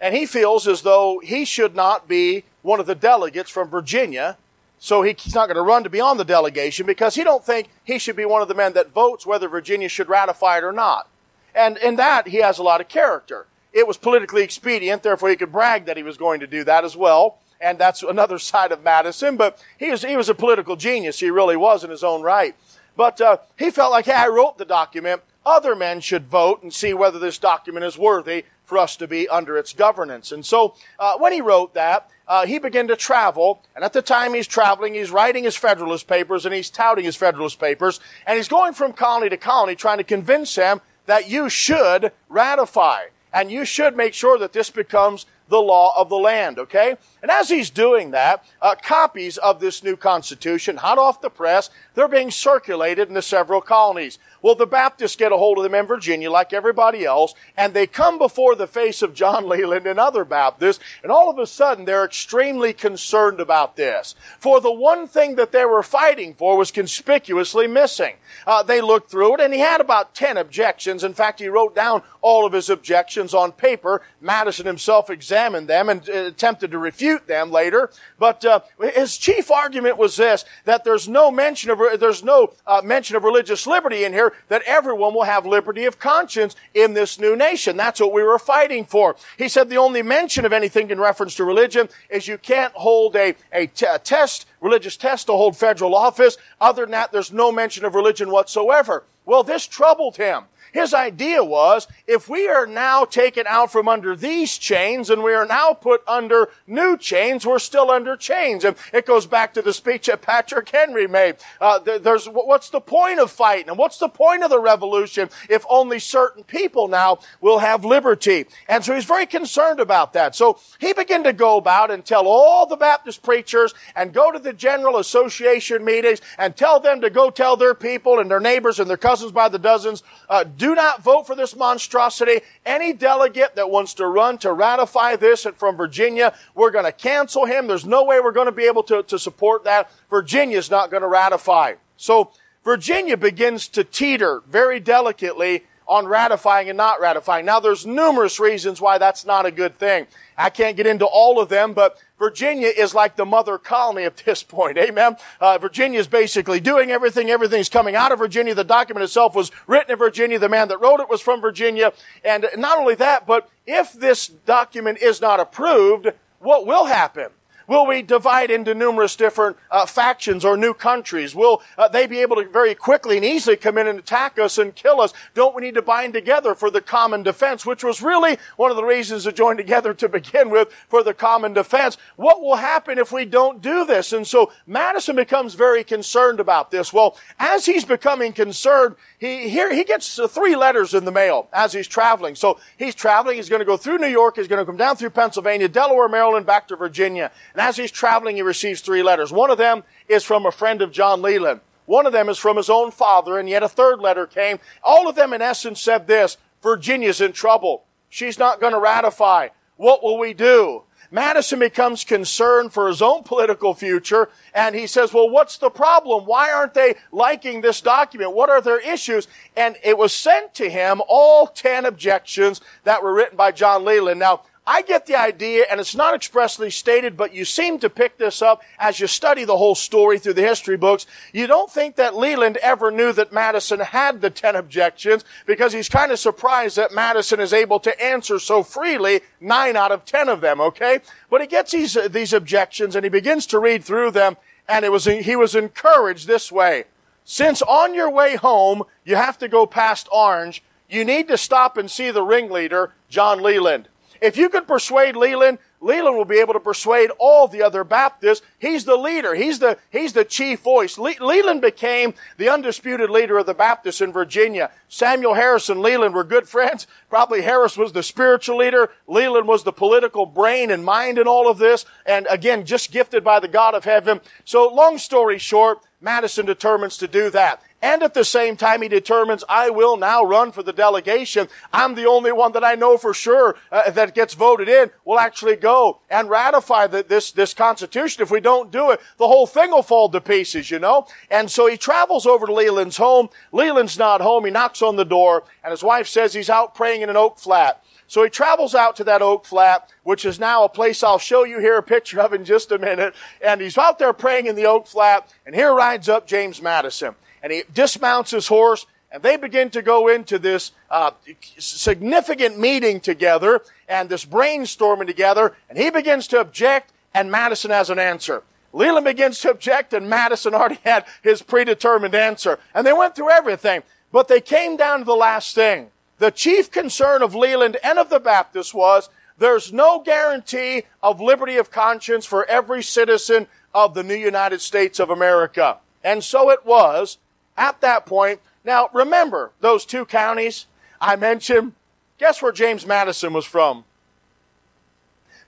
[SPEAKER 2] and he feels as though he should not be one of the delegates from Virginia. So he's not going to run to be on the delegation because he don't think he should be one of the men that votes whether Virginia should ratify it or not. And in that, he has a lot of character. It was politically expedient, therefore he could brag that he was going to do that as well. And that's another side of Madison, but he was, he was a political genius. He really was in his own right. But uh, he felt like, hey, I wrote the document. Other men should vote and see whether this document is worthy for us to be under its governance. And so uh, when he wrote that, uh, he began to travel, and at the time he's traveling, he's writing his Federalist Papers and he's touting his Federalist Papers, and he's going from colony to colony trying to convince them that you should ratify, and you should make sure that this becomes the law of the land, okay? And as he's doing that, uh, copies of this new constitution, hot off the press, they're being circulated in the several colonies. Well, the Baptists get a hold of them in Virginia like everybody else, and they come before the face of John Leland and other Baptists, and all of a sudden they're extremely concerned about this. For the one thing that they were fighting for was conspicuously missing. Uh, they looked through it, and he had about 10 objections. In fact, he wrote down all of his objections on paper. Madison himself examined them and uh, attempted to refute them later. But uh, his chief argument was this, that there's no mention of, there's no uh, mention of religious liberty in here, that everyone will have liberty of conscience in this new nation. That's what we were fighting for. He said the only mention of anything in reference to religion is you can't hold a, a, t- a test, religious test to hold federal office. Other than that, there's no mention of religion whatsoever. Well, this troubled him. His idea was, if we are now taken out from under these chains and we are now put under new chains, we're still under chains. And it goes back to the speech that Patrick Henry made. Uh, there's, what's the point of fighting? And what's the point of the revolution if only certain people now will have liberty? And so he's very concerned about that. So he began to go about and tell all the Baptist preachers and go to the General Association meetings and tell them to go tell their people and their neighbors and their cousins by the dozens, uh, do not vote for this monstrosity. Any delegate that wants to run to ratify this from Virginia, we're going to cancel him. There's no way we're going to be able to, to support that. Virginia's not going to ratify. So Virginia begins to teeter very delicately on ratifying and not ratifying. Now there's numerous reasons why that's not a good thing. I can't get into all of them, but Virginia is like the mother colony at this point. Amen. Uh, Virginia is basically doing everything. Everything's coming out of Virginia. The document itself was written in Virginia. The man that wrote it was from Virginia. And not only that, but if this document is not approved, what will happen? Will we divide into numerous different uh, factions or new countries? Will uh, they be able to very quickly and easily come in and attack us and kill us? Don't we need to bind together for the common defense, which was really one of the reasons to join together to begin with for the common defense? What will happen if we don't do this? And so Madison becomes very concerned about this. Well, as he's becoming concerned, he here he gets three letters in the mail as he's traveling. So he's traveling. He's going to go through New York. He's going to come down through Pennsylvania, Delaware, Maryland, back to Virginia. And as he's traveling, he receives three letters. One of them is from a friend of John Leland. One of them is from his own father, and yet a third letter came. All of them, in essence, said this Virginia's in trouble. She's not going to ratify. What will we do? Madison becomes concerned for his own political future, and he says, well, what's the problem? Why aren't they liking this document? What are their issues? And it was sent to him, all 10 objections that were written by John Leland. Now, I get the idea, and it's not expressly stated, but you seem to pick this up as you study the whole story through the history books. You don't think that Leland ever knew that Madison had the 10 objections because he's kind of surprised that Madison is able to answer so freely nine out of 10 of them, okay? But he gets these, these objections and he begins to read through them and it was, he was encouraged this way. Since on your way home, you have to go past Orange, you need to stop and see the ringleader, John Leland. If you could persuade Leland, Leland will be able to persuade all the other Baptists. He's the leader. He's the, he's the chief voice. Le- Leland became the undisputed leader of the Baptists in Virginia. Samuel Harris and Leland were good friends. Probably Harris was the spiritual leader. Leland was the political brain and mind in all of this. And again, just gifted by the God of heaven. So long story short, Madison determines to do that. And at the same time, he determines, I will now run for the delegation. I'm the only one that I know for sure uh, that gets voted in will actually go and ratify the, this, this constitution. If we don't do it, the whole thing will fall to pieces, you know? And so he travels over to Leland's home. Leland's not home. He knocks on the door and his wife says he's out praying in an oak flat. So he travels out to that oak flat, which is now a place I'll show you here a picture of in just a minute. And he's out there praying in the oak flat, and here rides up James Madison. And he dismounts his horse, and they begin to go into this uh, significant meeting together and this brainstorming together. And he begins to object, and Madison has an answer. Leland begins to object, and Madison already had his predetermined answer. And they went through everything, but they came down to the last thing. The chief concern of Leland and of the Baptists was there's no guarantee of liberty of conscience for every citizen of the new United States of America. And so it was at that point. Now remember those two counties I mentioned? Guess where James Madison was from?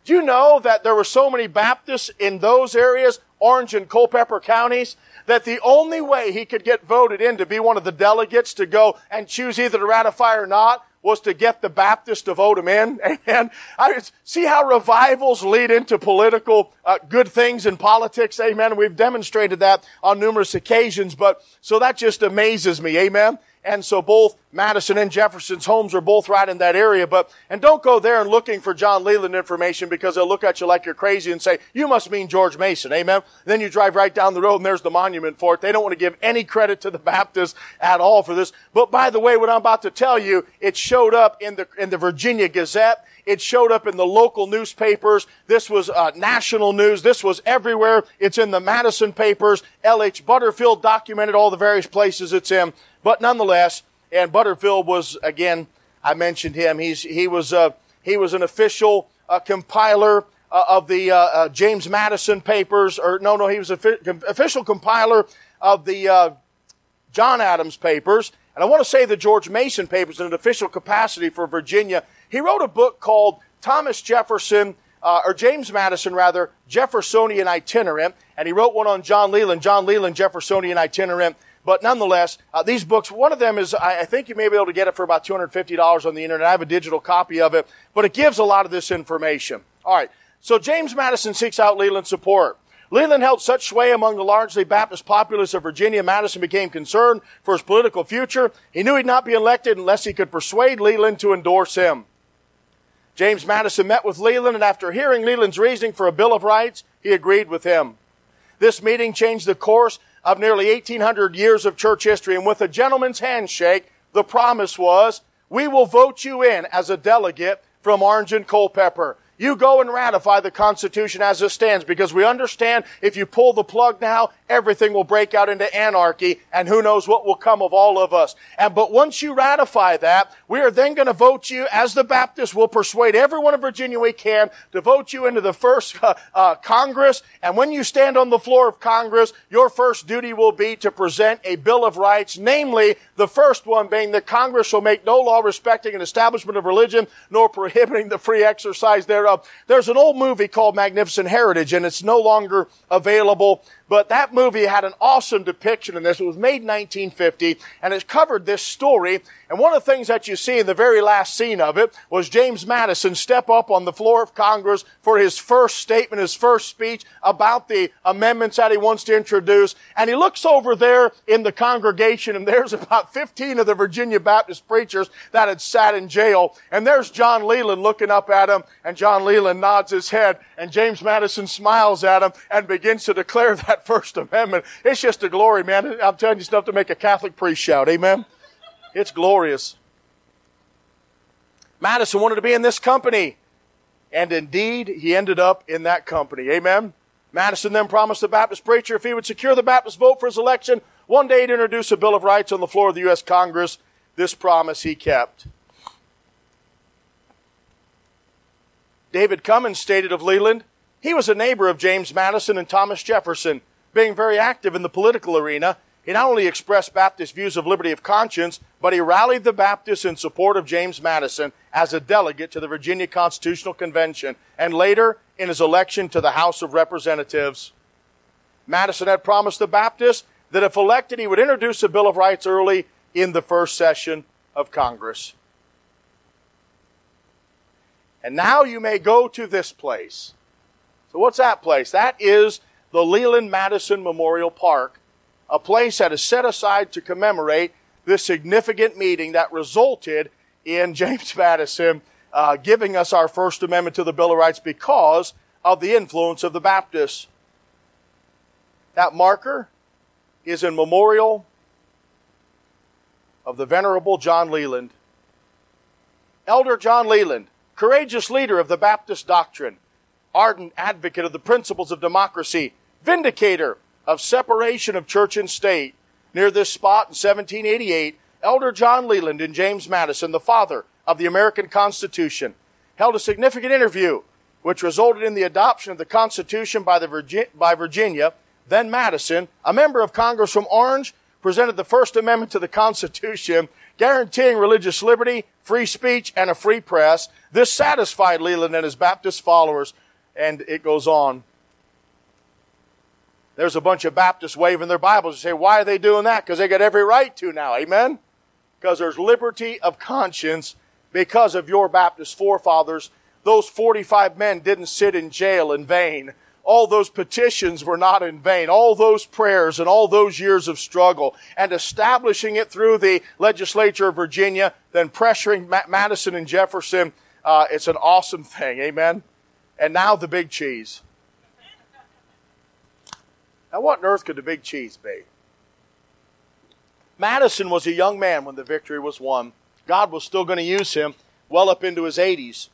[SPEAKER 2] Do you know that there were so many Baptists in those areas, Orange and Culpeper counties, that the only way he could get voted in to be one of the delegates to go and choose either to ratify or not was to get the Baptists to vote him in. Amen. I see how revivals lead into political uh, good things in politics. Amen. We've demonstrated that on numerous occasions, but so that just amazes me. Amen. And so both Madison and Jefferson's homes are both right in that area. But, and don't go there and looking for John Leland information because they'll look at you like you're crazy and say, you must mean George Mason. Amen. Then you drive right down the road and there's the monument for it. They don't want to give any credit to the Baptists at all for this. But by the way, what I'm about to tell you, it showed up in the, in the Virginia Gazette. It showed up in the local newspapers. This was uh, national news. This was everywhere. It's in the Madison papers. L.H. Butterfield documented all the various places it's in. But nonetheless, and Butterfield was again, I mentioned him. He's he was uh, he was an official uh, compiler uh, of the uh, uh, James Madison papers, or no, no, he was an official compiler of the uh, John Adams papers. And I want to say the George Mason papers in an official capacity for Virginia. He wrote a book called Thomas Jefferson, or James Madison rather, Jeffersonian Itinerant, and he wrote one on John Leland, John Leland Jeffersonian Itinerant. But nonetheless, uh, these books, one of them is, I, I, think you may be able to get it for about $250 on the internet. I have a digital copy of it, but it gives a lot of this information. All right. So James Madison seeks out Leland's support. Leland held such sway among the largely Baptist populace of Virginia, Madison became concerned for his political future. He knew he'd not be elected unless he could persuade Leland to endorse him. James Madison met with Leland, and after hearing Leland's reasoning for a Bill of Rights, he agreed with him. This meeting changed the course of nearly 1800 years of church history. And with a gentleman's handshake, the promise was, we will vote you in as a delegate from Orange and Culpeper. You go and ratify the Constitution as it stands because we understand if you pull the plug now, everything will break out into anarchy and who knows what will come of all of us. And, but once you ratify that, we are then going to vote you, as the Baptists will persuade everyone in Virginia we can to vote you into the first uh, uh, Congress. And when you stand on the floor of Congress, your first duty will be to present a Bill of Rights, namely the first one being that Congress shall make no law respecting an establishment of religion nor prohibiting the free exercise thereof. There's an old movie called Magnificent Heritage and it's no longer available but that movie had an awesome depiction in this. It was made in 1950 and it covered this story. And one of the things that you see in the very last scene of it was James Madison step up on the floor of Congress for his first statement, his first speech about the amendments that he wants to introduce. And he looks over there in the congregation and there's about 15 of the Virginia Baptist preachers that had sat in jail. And there's John Leland looking up at him and John Leland nods his head and James Madison smiles at him and begins to declare that that First Amendment. It's just a glory, man. I'm telling you stuff to make a Catholic priest shout. Amen? It's glorious. Madison wanted to be in this company. And indeed, he ended up in that company. Amen? Madison then promised the Baptist preacher if he would secure the Baptist vote for his election, one day to introduce a Bill of Rights on the floor of the U.S. Congress. This promise he kept. David Cummins stated of Leland, he was a neighbor of James Madison and Thomas Jefferson, being very active in the political arena. He not only expressed Baptist views of liberty of conscience, but he rallied the Baptists in support of James Madison as a delegate to the Virginia Constitutional Convention and later in his election to the House of Representatives. Madison had promised the Baptists that if elected, he would introduce a Bill of Rights early in the first session of Congress. And now you may go to this place. So what's that place? That is the Leland Madison Memorial Park, a place that is set aside to commemorate this significant meeting that resulted in James Madison uh, giving us our First Amendment to the Bill of Rights because of the influence of the Baptists. That marker is in memorial of the Venerable John Leland. Elder John Leland, courageous leader of the Baptist doctrine, ardent advocate of the principles of democracy, vindicator of separation of church and state. Near this spot in 1788, Elder John Leland and James Madison, the father of the American Constitution, held a significant interview which resulted in the adoption of the Constitution by, the Virgi- by Virginia. Then Madison, a member of Congress from Orange, presented the First Amendment to the Constitution, guaranteeing religious liberty, free speech, and a free press. This satisfied Leland and his Baptist followers, and it goes on. There's a bunch of Baptists waving their Bibles and say, why are they doing that? Because they got every right to now. Amen? Because there's liberty of conscience because of your Baptist forefathers. Those 45 men didn't sit in jail in vain. All those petitions were not in vain. All those prayers and all those years of struggle and establishing it through the legislature of Virginia, then pressuring Madison and Jefferson. Uh, it's an awesome thing. Amen. And now the big cheese. Now, what on earth could the big cheese be? Madison was a young man when the victory was won. God was still going to use him well up into his 80s.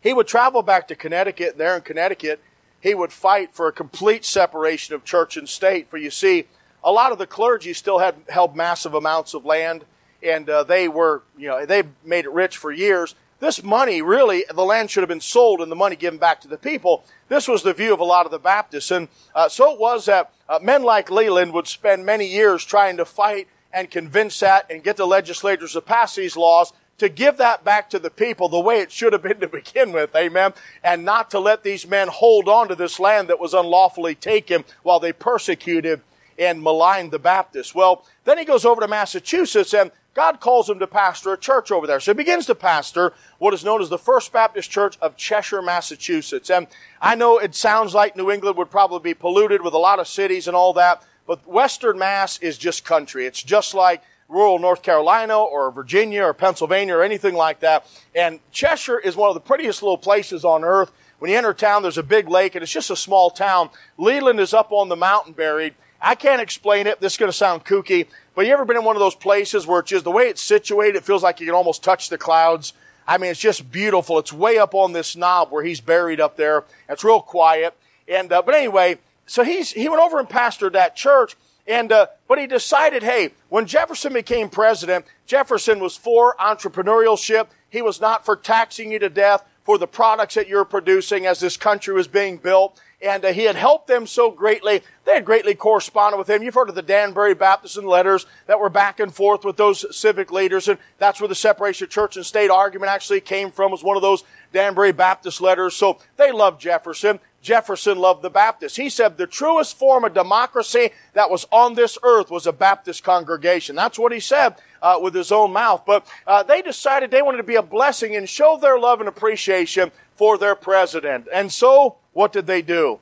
[SPEAKER 2] He would travel back to Connecticut. There in Connecticut, he would fight for a complete separation of church and state. For you see, a lot of the clergy still had held massive amounts of land, and uh, they were, you know, they made it rich for years. This money, really, the land should have been sold and the money given back to the people. This was the view of a lot of the Baptists. And uh, so it was that uh, men like Leland would spend many years trying to fight and convince that and get the legislators to pass these laws to give that back to the people the way it should have been to begin with, amen, and not to let these men hold on to this land that was unlawfully taken while they persecuted and maligned the Baptists. Well, then he goes over to Massachusetts and God calls him to pastor a church over there. So he begins to pastor what is known as the First Baptist Church of Cheshire, Massachusetts. And I know it sounds like New England would probably be polluted with a lot of cities and all that, but Western Mass is just country. It's just like rural North Carolina or Virginia or Pennsylvania or anything like that. And Cheshire is one of the prettiest little places on earth. When you enter town, there's a big lake and it's just a small town. Leland is up on the mountain buried. I can't explain it. This is going to sound kooky, but you ever been in one of those places where it's just the way it's situated, it feels like you can almost touch the clouds. I mean, it's just beautiful. It's way up on this knob where he's buried up there. It's real quiet. And, uh, but anyway, so he's, he went over and pastored that church. And, uh, but he decided, hey, when Jefferson became president, Jefferson was for entrepreneurship. He was not for taxing you to death for the products that you're producing as this country was being built. And uh, he had helped them so greatly. They had greatly corresponded with him. You've heard of the Danbury Baptist and letters that were back and forth with those civic leaders. And that's where the separation of church and state argument actually came from, was one of those Danbury Baptist letters. So they loved Jefferson. Jefferson loved the Baptists. He said the truest form of democracy that was on this earth was a Baptist congregation. That's what he said uh, with his own mouth. But uh, they decided they wanted to be a blessing and show their love and appreciation for their president. And so, what did they do?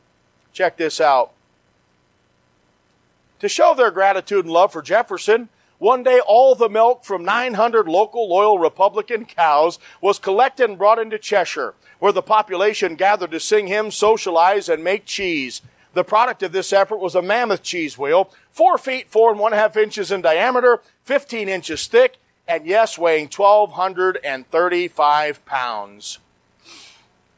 [SPEAKER 2] Check this out. To show their gratitude and love for Jefferson, one day all the milk from 900 local loyal Republican cows was collected and brought into Cheshire where the population gathered to sing hymns, socialize, and make cheese. The product of this effort was a mammoth cheese wheel, four feet, four and one half inches in diameter, 15 inches thick, and yes, weighing 1,235 pounds.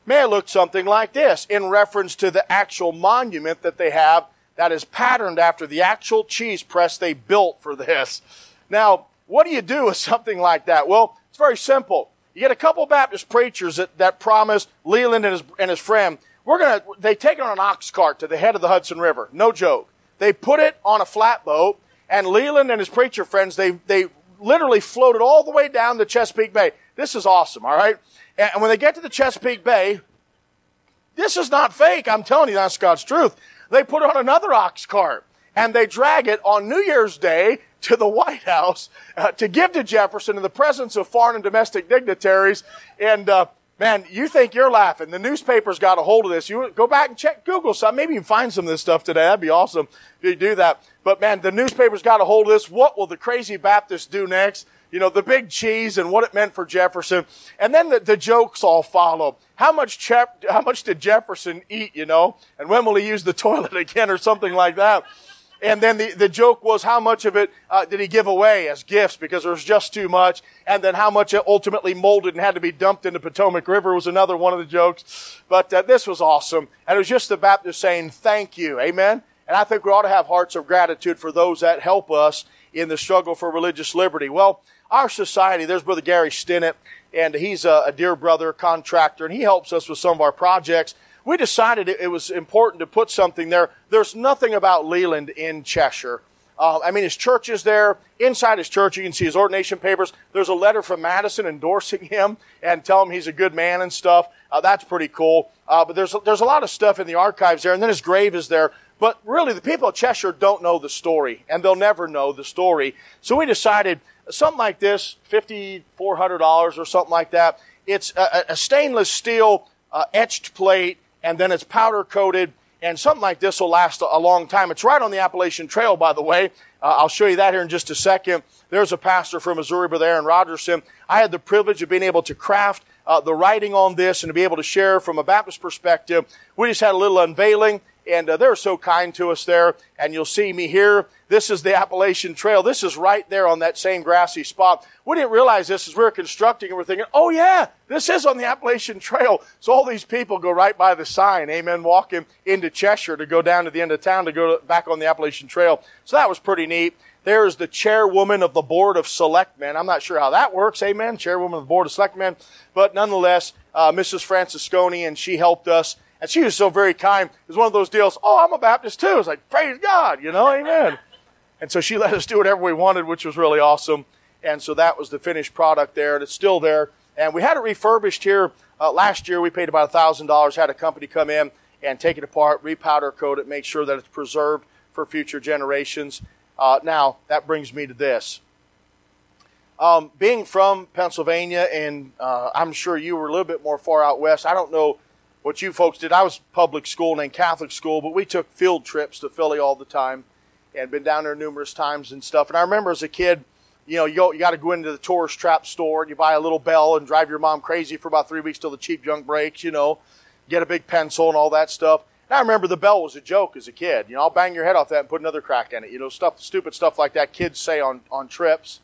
[SPEAKER 2] May have looked something like this in reference to the actual monument that they have that is patterned after the actual cheese press they built for this. Now, what do you do with something like that? Well, it's very simple. You get a couple Baptist preachers that, that promise Leland and his, and his friend, we're gonna, they take it on an ox cart to the head of the Hudson River. No joke. They put it on a flatboat and Leland and his preacher friends, they, they literally floated all the way down the Chesapeake Bay. This is awesome, alright? And, and when they get to the Chesapeake Bay, this is not fake. I'm telling you, that's God's truth. They put on another ox cart and they drag it on New Year's Day to the White House uh, to give to Jefferson in the presence of foreign and domestic dignitaries. And uh, man, you think you're laughing. The newspapers got a hold of this. You go back and check Google some. Maybe you can find some of this stuff today. That'd be awesome if you do that. But man, the newspapers got a hold of this. What will the crazy Baptist do next? you know, the big cheese and what it meant for Jefferson. And then the, the jokes all follow. How much, Chep, how much did Jefferson eat, you know? And when will he use the toilet again or something like that? And then the, the joke was how much of it uh, did he give away as gifts because there was just too much. And then how much it ultimately molded and had to be dumped into Potomac River was another one of the jokes. But uh, this was awesome. And it was just the Baptist saying thank you. Amen. And I think we ought to have hearts of gratitude for those that help us in the struggle for religious liberty. Well, our society, there's Brother Gary Stinnett, and he's a, a dear brother contractor, and he helps us with some of our projects we decided it, was important to put something there. There's nothing about Leland in Cheshire. Uh, I mean, his church is there. Inside his church, you can see his ordination papers. There's a letter from Madison endorsing him and telling him he's a good man and stuff. Uh, that's pretty cool. Uh, but there's there's a lot of stuff in the archives there, and then his grave is there. But really, the people of Cheshire don't know the story, and they'll never know the story. So we decided something like this, fifty four hundred dollars or something like that. It's a, a stainless steel uh, etched plate and then it's powder coated. And something like this will last a long time. It's right on the Appalachian Trail, by the way. Uh, I'll show you that here in just a second. There's a pastor from Missouri, Brother Aaron Rogerson. I had the privilege of being able to craft uh, the writing on this and to be able to share from a Baptist perspective. We just had a little unveiling and uh, they're so kind to us there. And you'll see me here. This is the Appalachian Trail. This is right there on that same grassy spot. We didn't realize this as we were constructing and we're thinking, oh yeah, this is on the Appalachian Trail. So all these people go right by the sign, amen, walking into Cheshire to go down to the end of town to go back on the Appalachian Trail. So that was pretty neat. There's the chairwoman of the board of selectmen. I'm not sure how that works, amen, chairwoman of the board of selectmen. But nonetheless, uh, Mrs. Francisconi, and she helped us and she was so very kind. It was one of those deals, oh, I'm a Baptist too. It's like, praise God, you know, amen. and so she let us do whatever we wanted, which was really awesome. And so that was the finished product there, and it's still there. And we had it refurbished here uh, last year. We paid about $1,000, had a company come in and take it apart, repowder coat it, make sure that it's preserved for future generations. Uh, now, that brings me to this. Um, being from Pennsylvania, and uh, I'm sure you were a little bit more far out west, I don't know what you folks did. I was public school and Catholic school, but we took field trips to Philly all the time and been down there numerous times and stuff. And I remember as a kid, you know, you, you got to go into the tourist trap store and you buy a little bell and drive your mom crazy for about three weeks till the cheap junk breaks, you know, get a big pencil and all that stuff. And I remember the bell was a joke as a kid. You know, I'll bang your head off that and put another crack in it. You know, stuff, stupid stuff like that kids say on, on trips.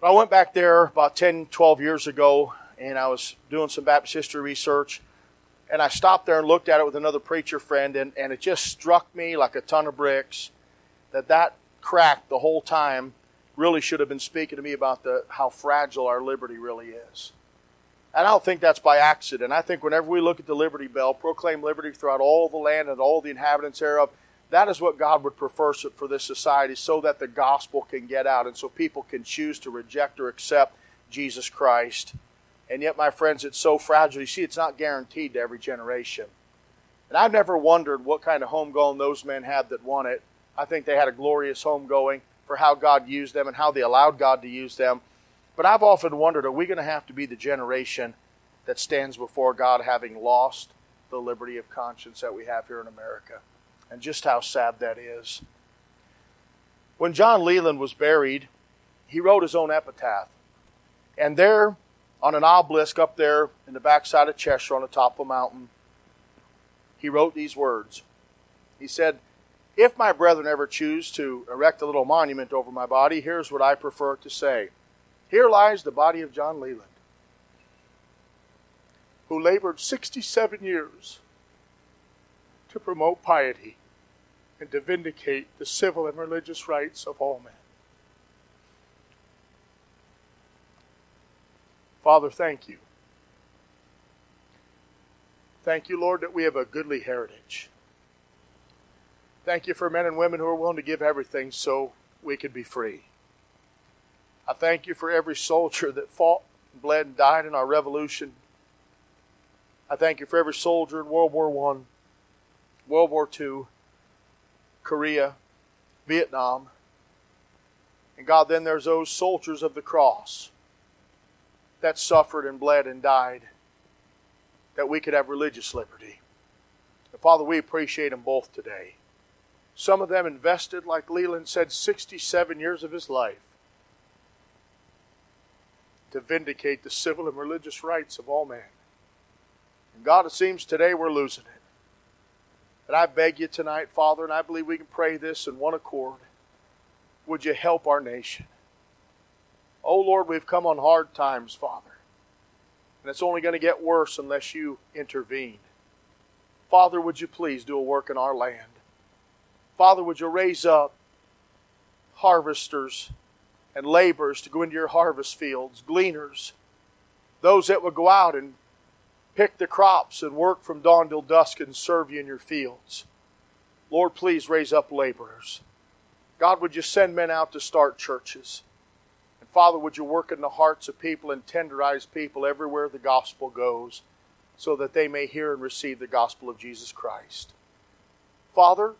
[SPEAKER 2] But I went back there about 10, 12 years ago and I was doing some Baptist history research and I stopped there and looked at it with another preacher friend, and, and it just struck me like a ton of bricks that that crack the whole time really should have been speaking to me about the, how fragile our liberty really is. And I don't think that's by accident. I think whenever we look at the Liberty Bell, proclaim liberty throughout all the land and all the inhabitants thereof, that is what God would prefer for this society so that the gospel can get out and so people can choose to reject or accept Jesus Christ. And yet, my friends, it's so fragile. You see, it's not guaranteed to every generation. And I've never wondered what kind of homegoing those men had that won it. I think they had a glorious homegoing for how God used them and how they allowed God to use them. But I've often wondered are we going to have to be the generation that stands before God having lost the liberty of conscience that we have here in America? And just how sad that is. When John Leland was buried, he wrote his own epitaph. And there on an obelisk up there in the backside of Cheshire on the top of a mountain, he wrote these words. He said, If my brethren ever choose to erect a little monument over my body, here's what I prefer to say. Here lies the body of John Leland, who labored 67 years to promote piety and to vindicate the civil and religious rights of all men. Father, thank you. Thank you, Lord, that we have a goodly heritage. Thank you for men and women who are willing to give everything so we could be free. I thank you for every soldier that fought, bled, and died in our revolution. I thank you for every soldier in World War I, World War II, Korea, Vietnam. And God, then there's those soldiers of the cross that suffered and bled and died that we could have religious liberty. And Father, we appreciate them both today. Some of them invested, like Leland said, 67 years of his life to vindicate the civil and religious rights of all men. And God, it seems today we're losing it. And I beg you tonight, Father, and I believe we can pray this in one accord. Would you help our nation? Oh Lord, we've come on hard times, Father. And it's only going to get worse unless you intervene. Father, would you please do a work in our land? Father, would you raise up harvesters and laborers to go into your harvest fields, gleaners, those that would go out and pick the crops and work from dawn till dusk and serve you in your fields. Lord, please raise up laborers. God, would you send men out to start churches? Father, would you work in the hearts of people and tenderize people everywhere the gospel goes so that they may hear and receive the gospel of Jesus Christ? Father,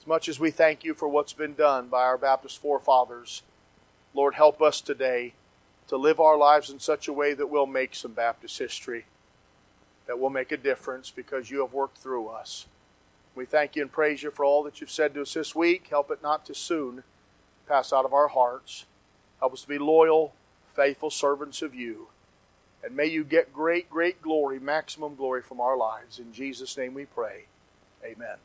[SPEAKER 2] as much as we thank you for what's been done by our Baptist forefathers, Lord, help us today to live our lives in such a way that we'll make some Baptist history, that we'll make a difference because you have worked through us. We thank you and praise you for all that you've said to us this week. Help it not to soon pass out of our hearts. Help us to be loyal, faithful servants of you. And may you get great, great glory, maximum glory from our lives. In Jesus' name we pray. Amen.